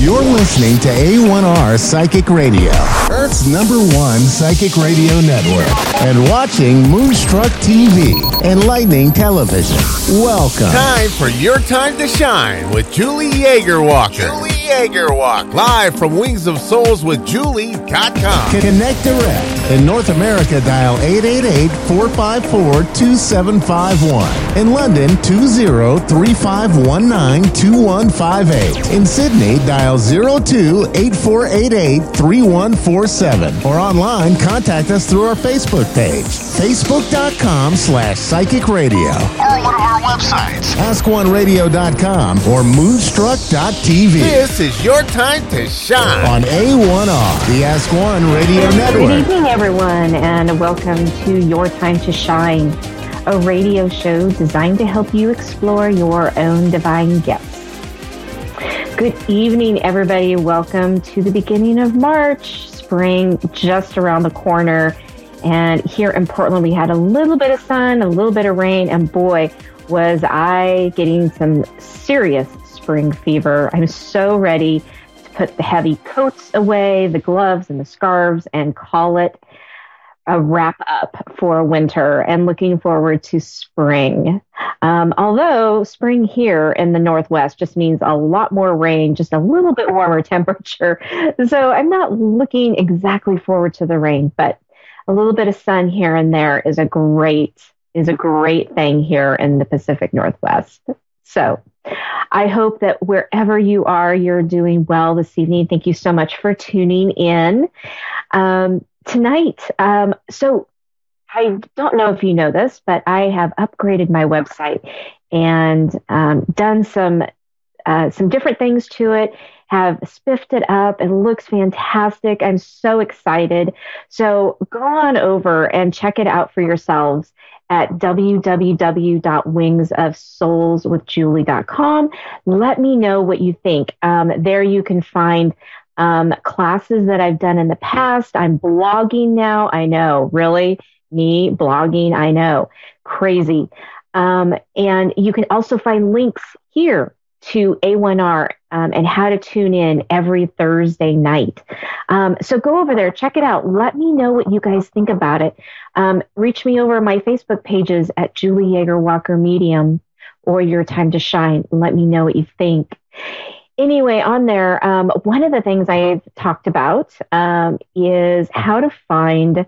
You're listening to A1R Psychic Radio, Earth's number one psychic radio network, and watching Moonstruck TV and Lightning Television. Welcome. Time for your time to shine with Julie Yeager Walker. Julie Yeager Walker. Live from Wings of Souls with Julie.com. Connect direct. In North America, dial 888-454-2751. In London, 20-3519-2158. In Sydney, dial 02-8488-3147. Or online, contact us through our Facebook page, facebook.com slash psychic radio. Or one of our websites. AskOneRadio.com or Moonstruck.tv. This is your time to shine. On A1R, the Ask One Radio Good Network. Good evening, everyone, and welcome to Your Time to Shine, a radio show designed to help you explore your own divine gifts. Good evening, everybody. Welcome to the beginning of March, spring just around the corner. And here in Portland, we had a little bit of sun, a little bit of rain, and boy, was I getting some serious spring fever. I'm so ready to put the heavy coats away, the gloves and the scarves, and call it a wrap up for winter and looking forward to spring. Um, although spring here in the Northwest just means a lot more rain, just a little bit warmer temperature. So I'm not looking exactly forward to the rain, but a little bit of sun here and there is a great is a great thing here in the Pacific Northwest. So I hope that wherever you are, you're doing well this evening. Thank you so much for tuning in um, tonight. Um, so I don't know if you know this, but I have upgraded my website and um, done some uh, some different things to it. Have spiffed it up. It looks fantastic. I'm so excited. So go on over and check it out for yourselves at www.wingsofsoulswithjulie.com. Let me know what you think. Um, there you can find um, classes that I've done in the past. I'm blogging now. I know, really? Me blogging? I know. Crazy. Um, and you can also find links here to A1R um, and how to tune in every Thursday night. Um, so go over there, check it out. Let me know what you guys think about it. Um, reach me over my Facebook pages at Julie Yeager Walker Medium or Your Time to Shine. Let me know what you think. Anyway, on there, um, one of the things I've talked about um, is how to find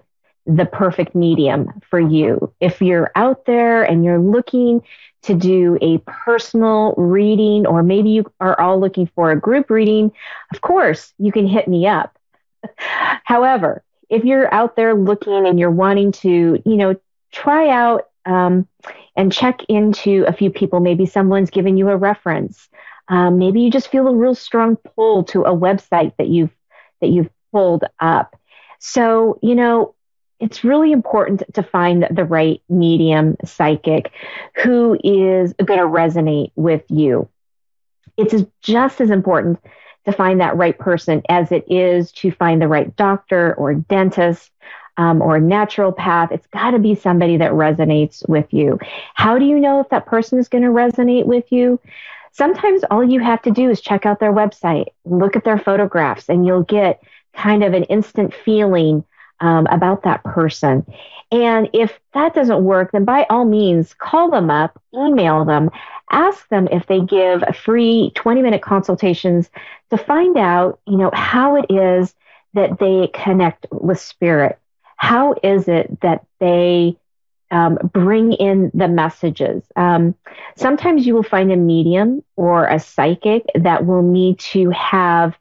the perfect medium for you. If you're out there and you're looking to do a personal reading, or maybe you are all looking for a group reading, of course, you can hit me up. However, if you're out there looking and you're wanting to, you know, try out um, and check into a few people, maybe someone's given you a reference. Um, maybe you just feel a real strong pull to a website that you've that you've pulled up. So, you know, it's really important to find the right medium psychic who is going to resonate with you. It's just as important to find that right person as it is to find the right doctor or dentist um, or naturopath. It's got to be somebody that resonates with you. How do you know if that person is going to resonate with you? Sometimes all you have to do is check out their website, look at their photographs, and you'll get kind of an instant feeling um, about that person. And if that doesn't work, then by all means, call them up, email them, ask them if they give free 20 minute consultations to find out, you know, how it is that they connect with spirit. How is it that they um, bring in the messages? Um, sometimes you will find a medium or a psychic that will need to have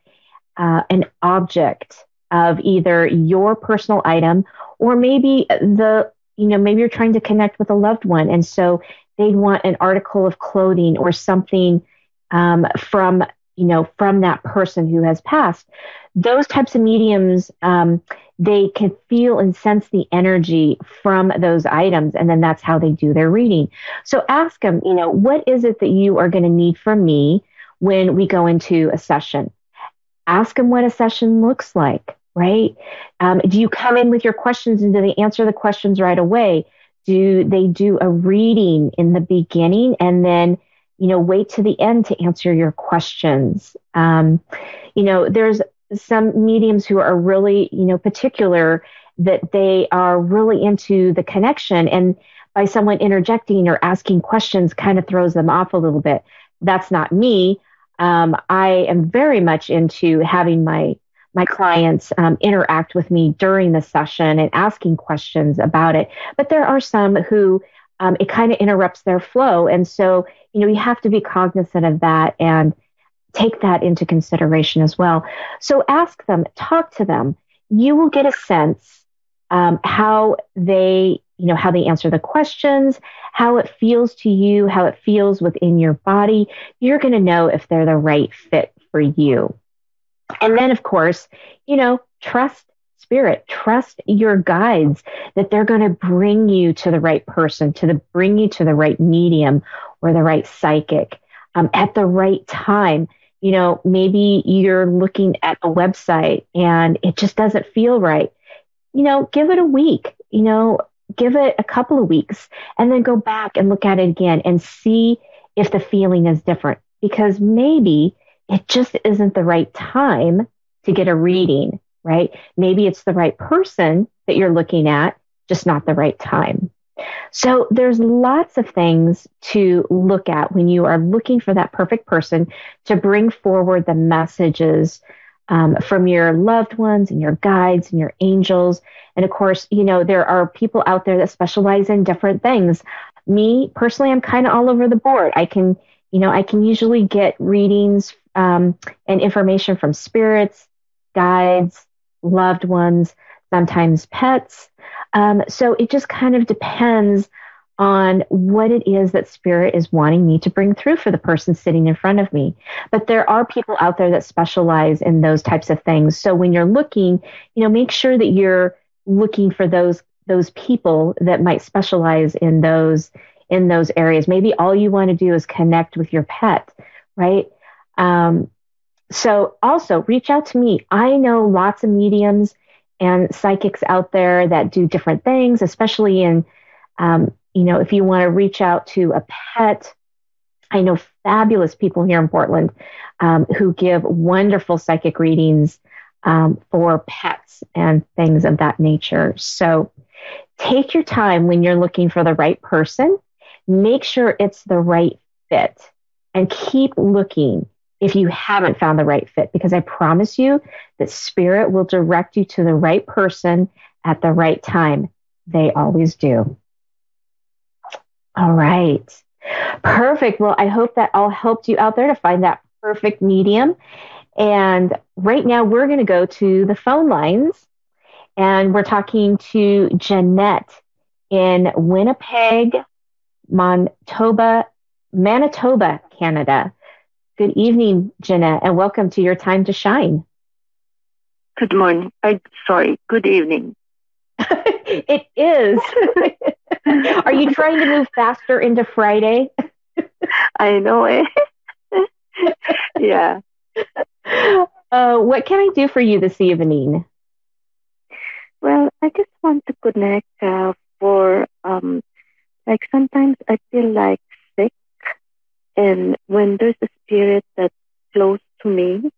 uh, an object of either your personal item or maybe the you know maybe you're trying to connect with a loved one and so they'd want an article of clothing or something um, from you know from that person who has passed. Those types of mediums um, they can feel and sense the energy from those items and then that's how they do their reading. So ask them you know what is it that you are going to need from me when we go into a session? Ask them what a session looks like right? Um, do you come in with your questions and do they answer the questions right away? Do they do a reading in the beginning and then, you know, wait to the end to answer your questions? Um, You know, there's some mediums who are really, you know, particular that they are really into the connection and by someone interjecting or asking questions kind of throws them off a little bit. That's not me. Um, I am very much into having my my clients um, interact with me during the session and asking questions about it. But there are some who um, it kind of interrupts their flow, and so you know you have to be cognizant of that and take that into consideration as well. So ask them, talk to them. You will get a sense um, how they you know how they answer the questions how it feels to you how it feels within your body you're going to know if they're the right fit for you and then of course you know trust spirit trust your guides that they're going to bring you to the right person to the bring you to the right medium or the right psychic um, at the right time. You know maybe you're looking at a website and it just doesn't feel right. You know give it a week you know give it a couple of weeks and then go back and look at it again and see if the feeling is different. Because maybe it just isn't the right time to get a reading, right? Maybe it's the right person that you're looking at, just not the right time. So there's lots of things to look at when you are looking for that perfect person to bring forward the messages um, from your loved ones and your guides and your angels. And of course, you know, there are people out there that specialize in different things. Me personally, I'm kind of all over the board. I can, you know, I can usually get readings um, and information from spirits, guides, loved ones, sometimes pets. Um, so it just kind of depends on what it is that spirit is wanting me to bring through for the person sitting in front of me. But there are people out there that specialize in those types of things. So when you're looking, you know, make sure that you're looking for those those people that might specialize in those in those areas. Maybe all you want to do is connect with your pet, right? Um, so also reach out to me. I know lots of mediums and psychics out there that do different things, especially in um, you know, if you want to reach out to a pet, I know fabulous people here in Portland um, who give wonderful psychic readings um, for pets and things of that nature. So take your time when you're looking for the right person. Make sure it's the right fit and keep looking if you haven't found the right fit, because I promise you that spirit will direct you to the right person at the right time. They always do. All right. Perfect. Well, I hope that all helped you out there to find that perfect medium. And right now, we're going to go to the phone lines and we're talking to Jeanette in Winnipeg, Manitoba, Manitoba, Canada. Good evening, Jeanette, and welcome to your time to shine. Good morning. I sorry. Good evening. it is. Are you trying to move faster into Friday? I know it. yeah. Uh, what can I do for you this evening? Well, I just want to connect uh, for, um, like sometimes I feel like and when there's a spirit that's close to me,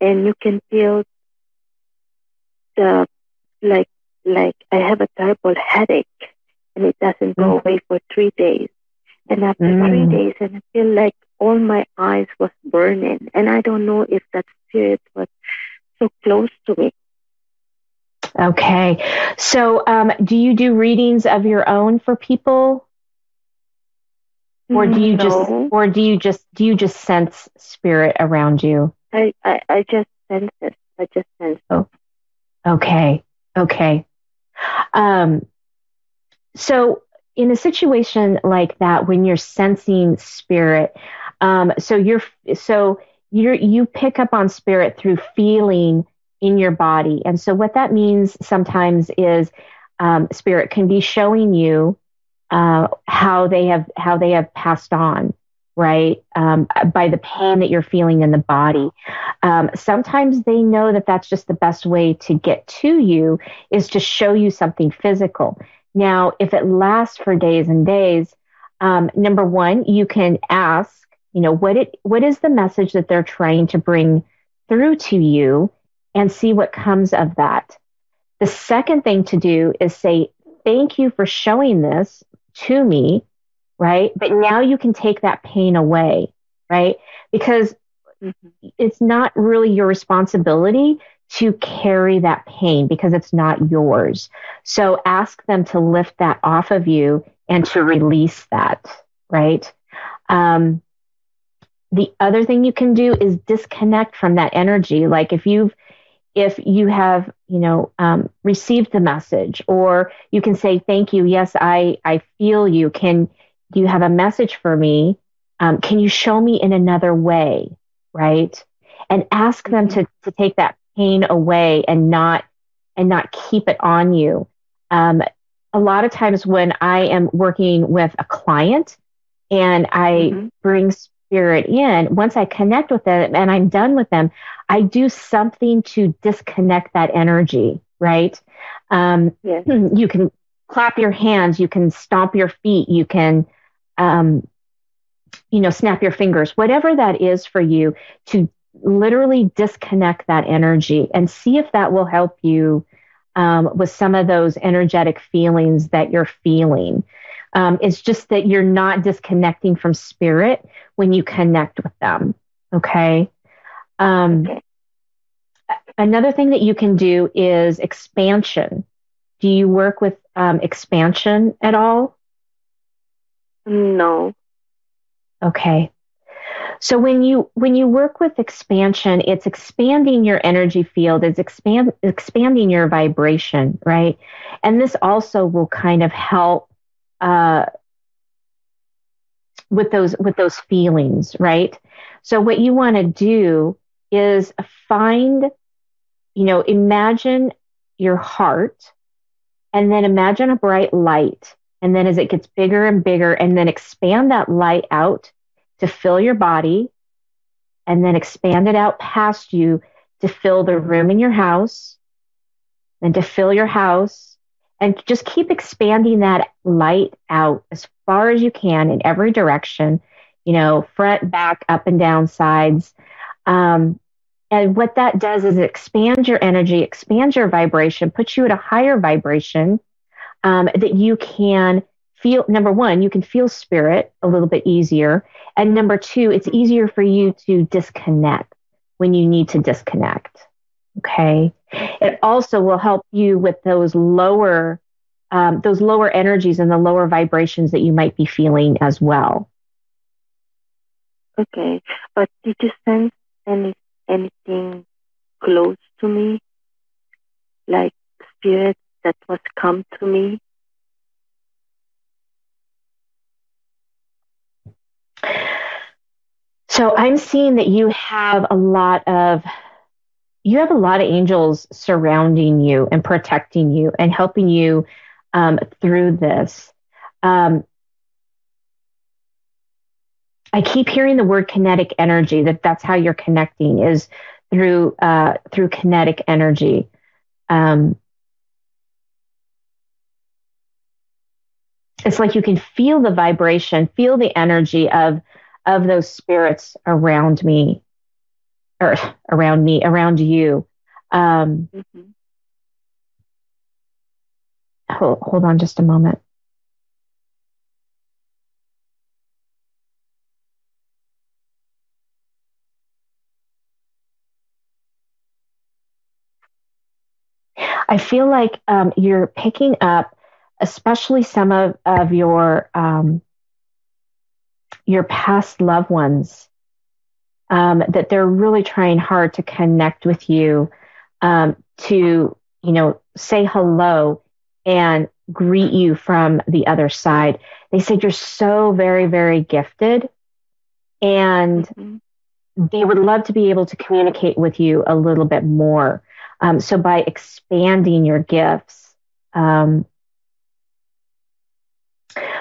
and you can feel the like like I have a terrible headache and it doesn't go mm. away for three days. And after mm. three days, and I feel like all my eyes was burning, and I don't know if that spirit was so close to me. Okay, so um, do you do readings of your own for people, or do you no. just, or do you just, do you just sense spirit around you? I, I, I just sense it. I just sense. It. Oh, okay, okay. Um, so in a situation like that, when you're sensing spirit, um, so you're so you're, you pick up on spirit through feeling in your body, and so what that means sometimes is um, spirit can be showing you uh, how they have how they have passed on right? Um, by the pain that you're feeling in the body. Um, sometimes they know that that's just the best way to get to you is to show you something physical. Now, if it lasts for days and days, um, number one, you can ask, you know, what it what is the message that they're trying to bring through to you and see what comes of that. The second thing to do is say, Thank you for showing this to me, right? But now you can take that pain away, right? Because mm-hmm. it's not really your responsibility to carry that pain because it's not yours. So ask them to lift that off of you and to release that, right? Um, the other thing you can do is disconnect from that energy. Like if you've if you have you know um, received the message or you can say thank you. Yes i i feel you. Can do you have a message for me? Um, can you show me in another way? Right? And ask them to to take that pain away and not and not keep it on you. Um, a lot of times when i am working with a client and i mm-hmm. bring spirit in, once I connect with them and I'm done with them, I do something to disconnect that energy, right? Um, yes. You can clap your hands, you can stomp your feet, you can, um, you know, snap your fingers, whatever that is for you to literally disconnect that energy and see if that will help you um, with some of those energetic feelings that you're feeling. Um, it's just that you're not disconnecting from spirit when you connect with them. Okay. Um, another thing that you can do is expansion. Do you work with um, expansion at all? No. Okay. So when you when you work with expansion, it's expanding your energy field, it's expand expanding your vibration, right? And this also will kind of help uh, with those with those feelings, right? So what you want to do is find, you know, imagine your heart, and then imagine a bright light, and then as it gets bigger and bigger, and then expand that light out to fill your body, and then expand it out past you to fill the room in your house, and to fill your house and just keep expanding that light out as far as you can in every direction, you know, front, back, up and down sides. Um, and what that does is expand your energy, expands your vibration, puts you at a higher vibration um, that you can feel. Number one, you can feel spirit a little bit easier. And number two, it's easier for you to disconnect when you need to disconnect. Okay. It also will help you with those lower, um, those lower energies and the lower vibrations that you might be feeling as well. Okay. But did you sense any, anything close to me? Like spirit that was come to me? So I'm seeing that you have a lot of you have a lot of angels surrounding you and protecting you and helping you um, through this. Um, I keep hearing the word kinetic energy. That that's how you're connecting is through uh, through kinetic energy. Um, it's like you can feel the vibration, feel the energy of of those spirits around me or around me, around you. Um, mm-hmm. hold, hold on just a moment. I feel like um, you're picking up, especially some of, of your um, your past loved ones um, that they're really trying hard to connect with you, um, to, you know, say hello and greet you from the other side. They said you're so very, very gifted and mm-hmm. they would love to be able to communicate with you a little bit more. Um, so by expanding your gifts, um,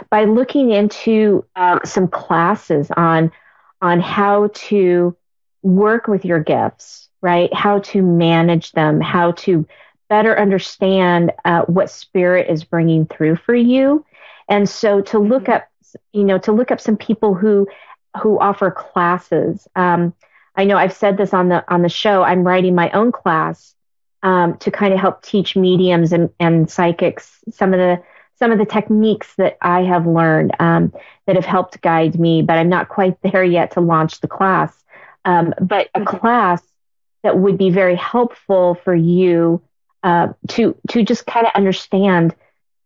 by looking into um, some classes on on how to work with your gifts, right? How to manage them, how to better understand uh, what spirit is bringing through for you. And so to look mm-hmm. up, you know, to look up some people who who offer classes. Um, I know I've said this on the on the show. I'm writing my own class um, to kind of help teach mediums and, and psychics some of the some of the techniques that I have learned um, that have helped guide me, but I'm not quite there yet to launch the class. Um, but a class that would be very helpful for you uh, to to just kind of understand.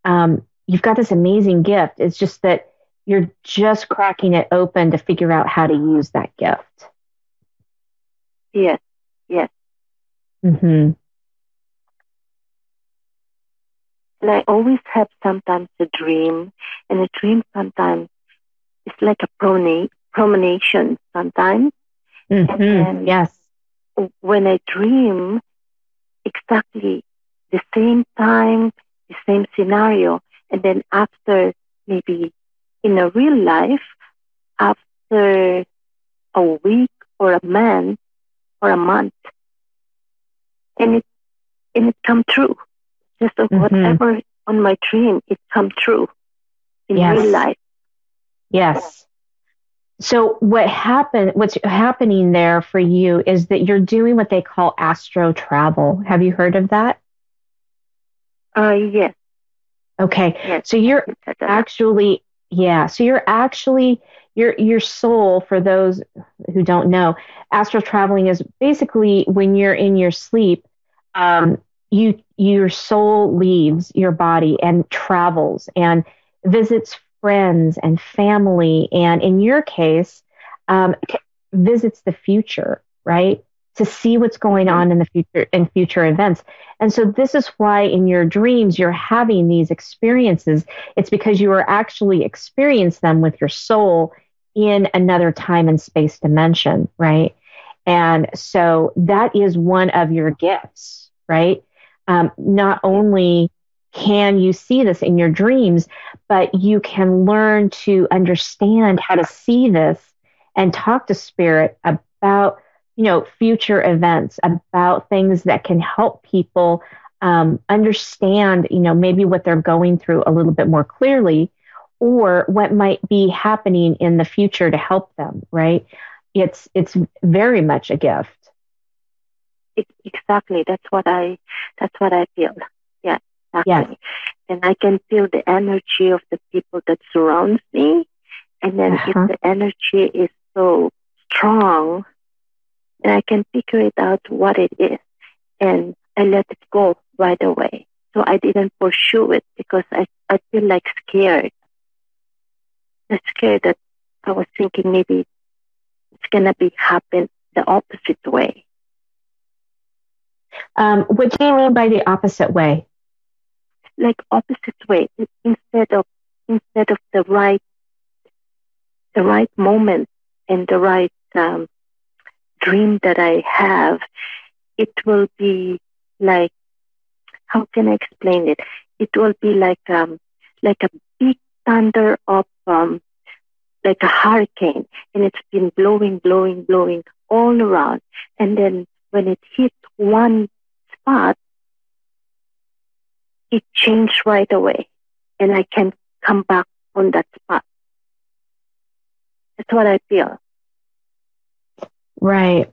Um, you've got this amazing gift. It's just that you're just cracking it open to figure out how to use that gift. Yes. Yes. Mm-hmm. And I always have sometimes a dream, and a dream sometimes it's like a prona- promenation sometimes. Mm-hmm. yes. When I dream exactly the same time, the same scenario, and then after maybe in a real life, after a week or a month or a month, and it and it come true. Just mm-hmm. whatever on my dream, it come true in yes. real life. Yes. So what happened? What's happening there for you is that you're doing what they call astro travel. Have you heard of that? Uh, yes. Okay. Yes. So you're actually, yeah. So you're actually your your soul. For those who don't know, astral traveling is basically when you're in your sleep. Um, you your soul leaves your body and travels and visits friends and family. And in your case um, visits the future right? To see what's going on in the future in future events. And so this is why in your dreams you're having these experiences. It's because you are actually experience them with your soul in another time and space dimension right? And so that is one of your gifts right um, not only can you see this in your dreams, but you can learn to understand how to see this and talk to spirit about, you know, future events, about things that can help people um, understand, you know, maybe what they're going through a little bit more clearly or what might be happening in the future to help them, right? It's, it's very much a gift exactly. That's what I. That's what I feel. Yeah, exactly. Yes. And I can feel the energy of the people that surrounds me. And then uh-huh. if the energy is so strong, then I can figure it out what it is, and I let it go right away. So I didn't pursue it because I I feel like scared. I'm scared that I was thinking maybe it's gonna be happen the opposite way. Um, what do you mean by the opposite way? Like opposite way, instead of instead of the right the right moment and the right um, dream that I have, it will be like how can I explain it? It will be like um like a big thunder of um like a hurricane and it's been blowing, blowing, blowing all around. And then when it hits one spot, it changed right away and I can come back on that spot. That's what I feel. Right.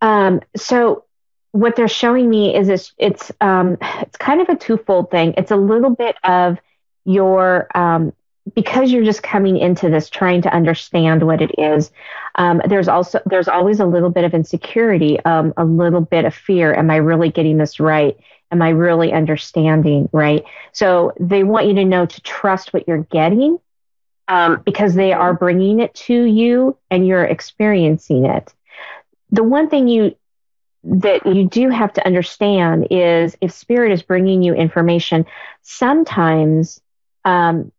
Um, so what they're showing me is it's it's um, it's kind of a twofold thing. It's a little bit of your um, because you're just coming into this trying to understand what it is um, there's also there's always a little bit of insecurity um, a little bit of fear. Am i really getting this right? Am i really understanding right? So they want you to know to trust what you're getting um, because they are bringing it to you and you're experiencing it. The one thing you that you do have to understand is if spirit is bringing you information sometimes um,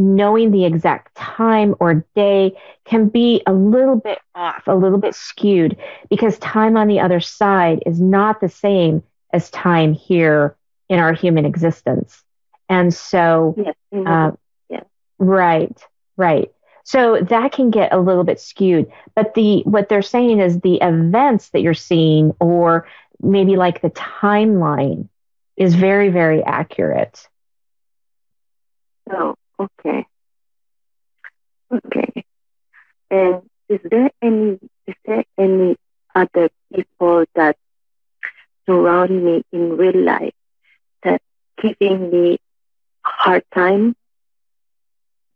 knowing the exact time or day can be a little bit off, a little bit skewed, because time on the other side is not the same as time here in our human existence. And so, yes, uh, yeah. right, right. So that can get a little bit skewed. But the what they're saying is the events that you're seeing, or maybe like the timeline, is very, very accurate. Oh, Okay. Okay. And is there any is there any other people that surround me in real life that giving me hard time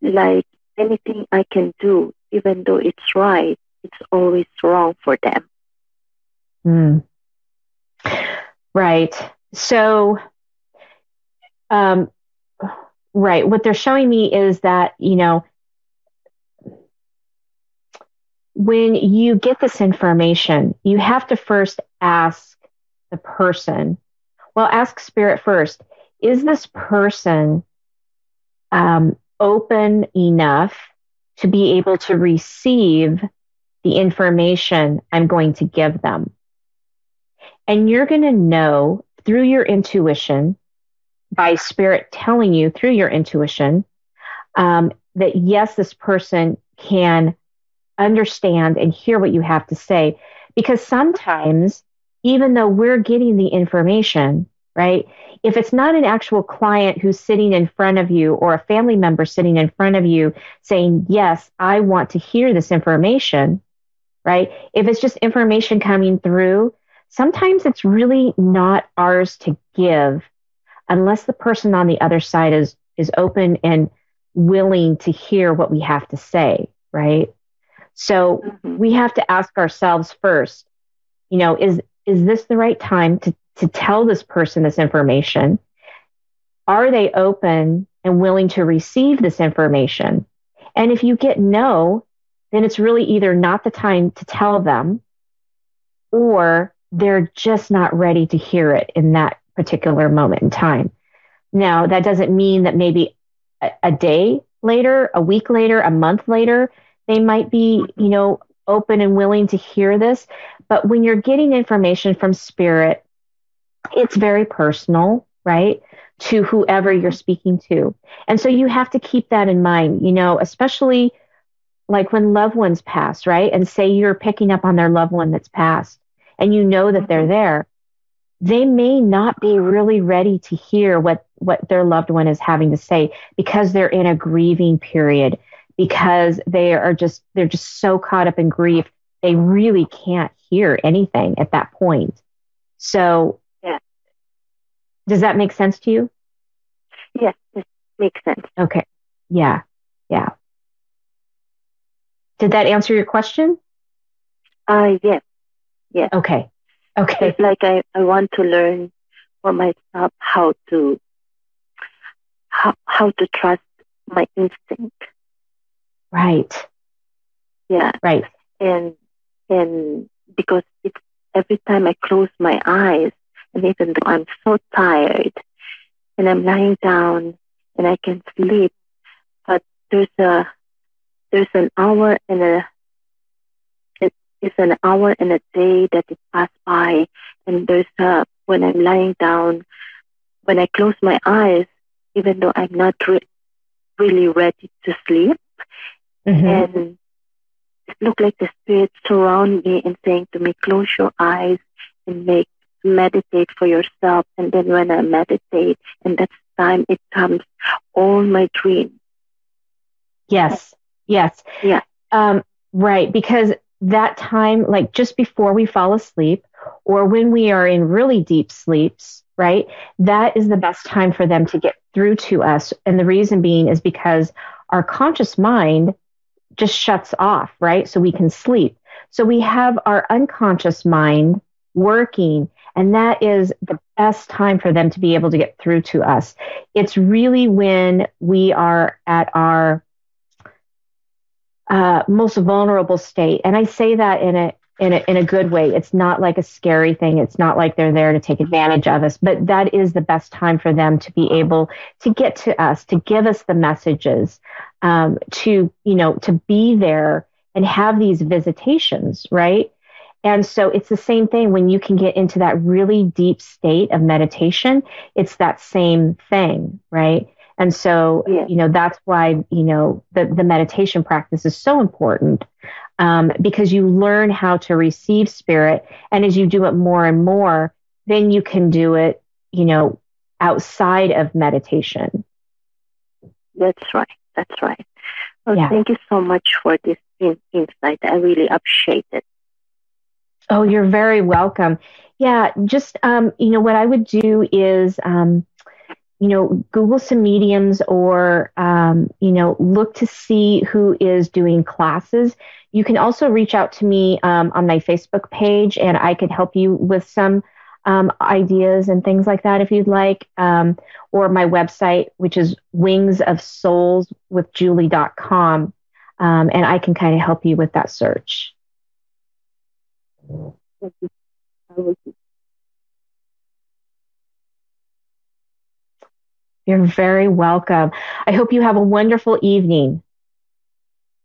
like anything i can do even though it's right it's always wrong for them mm. right so um, right what they're showing me is that you know when you get this information, you have to first ask the person. Well, ask spirit first. Is this person um, open enough to be able to receive the information I'm going to give them? And you're going to know through your intuition, by spirit telling you through your intuition, um, that yes, this person can understand and hear what you have to say. Because sometimes, even though we're getting the information, right? If it's not an actual client who's sitting in front of you or a family member sitting in front of you saying, Yes, I want to hear this information, right? If it's just information coming through, sometimes it's really not ours to give unless the person on the other side is, is open and willing to hear what we have to say, right? So mm-hmm. we have to ask ourselves first, you know, is, is this the right time to, to tell this person this information? Are they open and willing to receive this information? And if you get no, then it's really either not the time to tell them or they're just not ready to hear it in that particular moment in time. Now, that doesn't mean that maybe a, a day later, a week later, a month later, they might be, you know, open and willing to hear this. But when you're getting information from spirit, it's very personal, right? To whoever you're speaking to. And so you have to keep that in mind, you know, especially like when loved ones pass, right? And say you're picking up on their loved one that's passed and you know that they're mm-hmm. there. They may not be really ready to hear what, what their loved one is having to say because they're in a grieving period because they are just they're just so caught up in grief they really can't hear anything at that point. So yeah. does that make sense to you? Yes it makes sense. Okay. Yeah. Yeah. Did that answer your question? Uh yes. Yes. Okay okay it's like i i want to learn for myself how to how how to trust my instinct Right. Yeah. Right. And and because it's every time I close my eyes, and even though I'm so tired, and I'm lying down and I can sleep, but there's a there's an hour and a it's an hour and a day that it passed by, and there's a when I'm lying down, when I close my eyes, even though I'm not re- really ready to sleep, Mm-hmm. And it looked like the spirit surround me and saying to me, close your eyes and make meditate for yourself. And then when I meditate, and that's time it comes all my dreams. Yes. Yes. Yeah. Um, right. Because that time, like just before we fall asleep or when we are in really deep sleeps, right? That is the best time for them to get through to us. And the reason being is because our conscious mind just shuts off, right? So we can sleep. So we have our unconscious mind working, and that is the best time for them to be able to get through to us. It's really when we are at our uh, most vulnerable state. And I say that in a in a, in a good way. It's not like a scary thing. It's not like they're there to take advantage of us, but that is the best time for them to be able to get to us, to give us the messages, um, to, you know, to be there and have these visitations, right? And so it's the same thing when you can get into that really deep state of meditation. It's that same thing, right? And so, yeah. you know, that's why, you know, the, the meditation practice is so important um, because you learn how to receive spirit. And as you do it more and more, then you can do it, you know, outside of meditation. That's right. That's right. Well, Yeah. Thank you so much for this in- insight. I really appreciate it. Oh, you're very welcome. Yeah, just um, you know what I would do is um, you know Google some mediums or um, you know look to see who is doing classes. You can also reach out to me um, on my Facebook page, and I could help you with some um, ideas and things like that if you'd like, um, or my website, which is Wings of Souls with wingsofsoulswithjulie.com, um, and I can kind of help you with that search. You're very welcome. I hope you have a wonderful evening.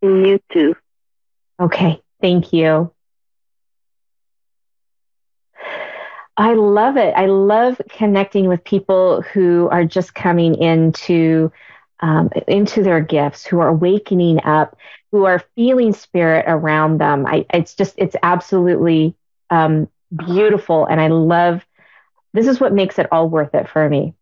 You too. Okay, thank you. I love it. I love connecting with people who are just coming into um, into their gifts, who are awakening up, who are feeling spirit around them. I, it's just it's absolutely um, beautiful, and I love. This is what makes it all worth it for me.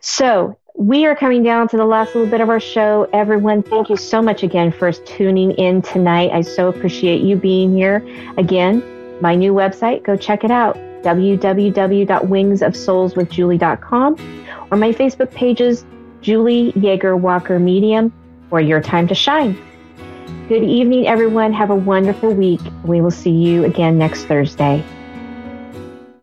So we are coming down to the last little bit of our show. Everyone, thank you so much again for tuning in tonight. I so appreciate you being here. Again, my new website, go check it out www.wingsofsoulswithjulie.com or my Facebook pages, Julie Yeager Walker Medium, or Your Time to Shine. Good evening, everyone. Have a wonderful week. We will see you again next Thursday.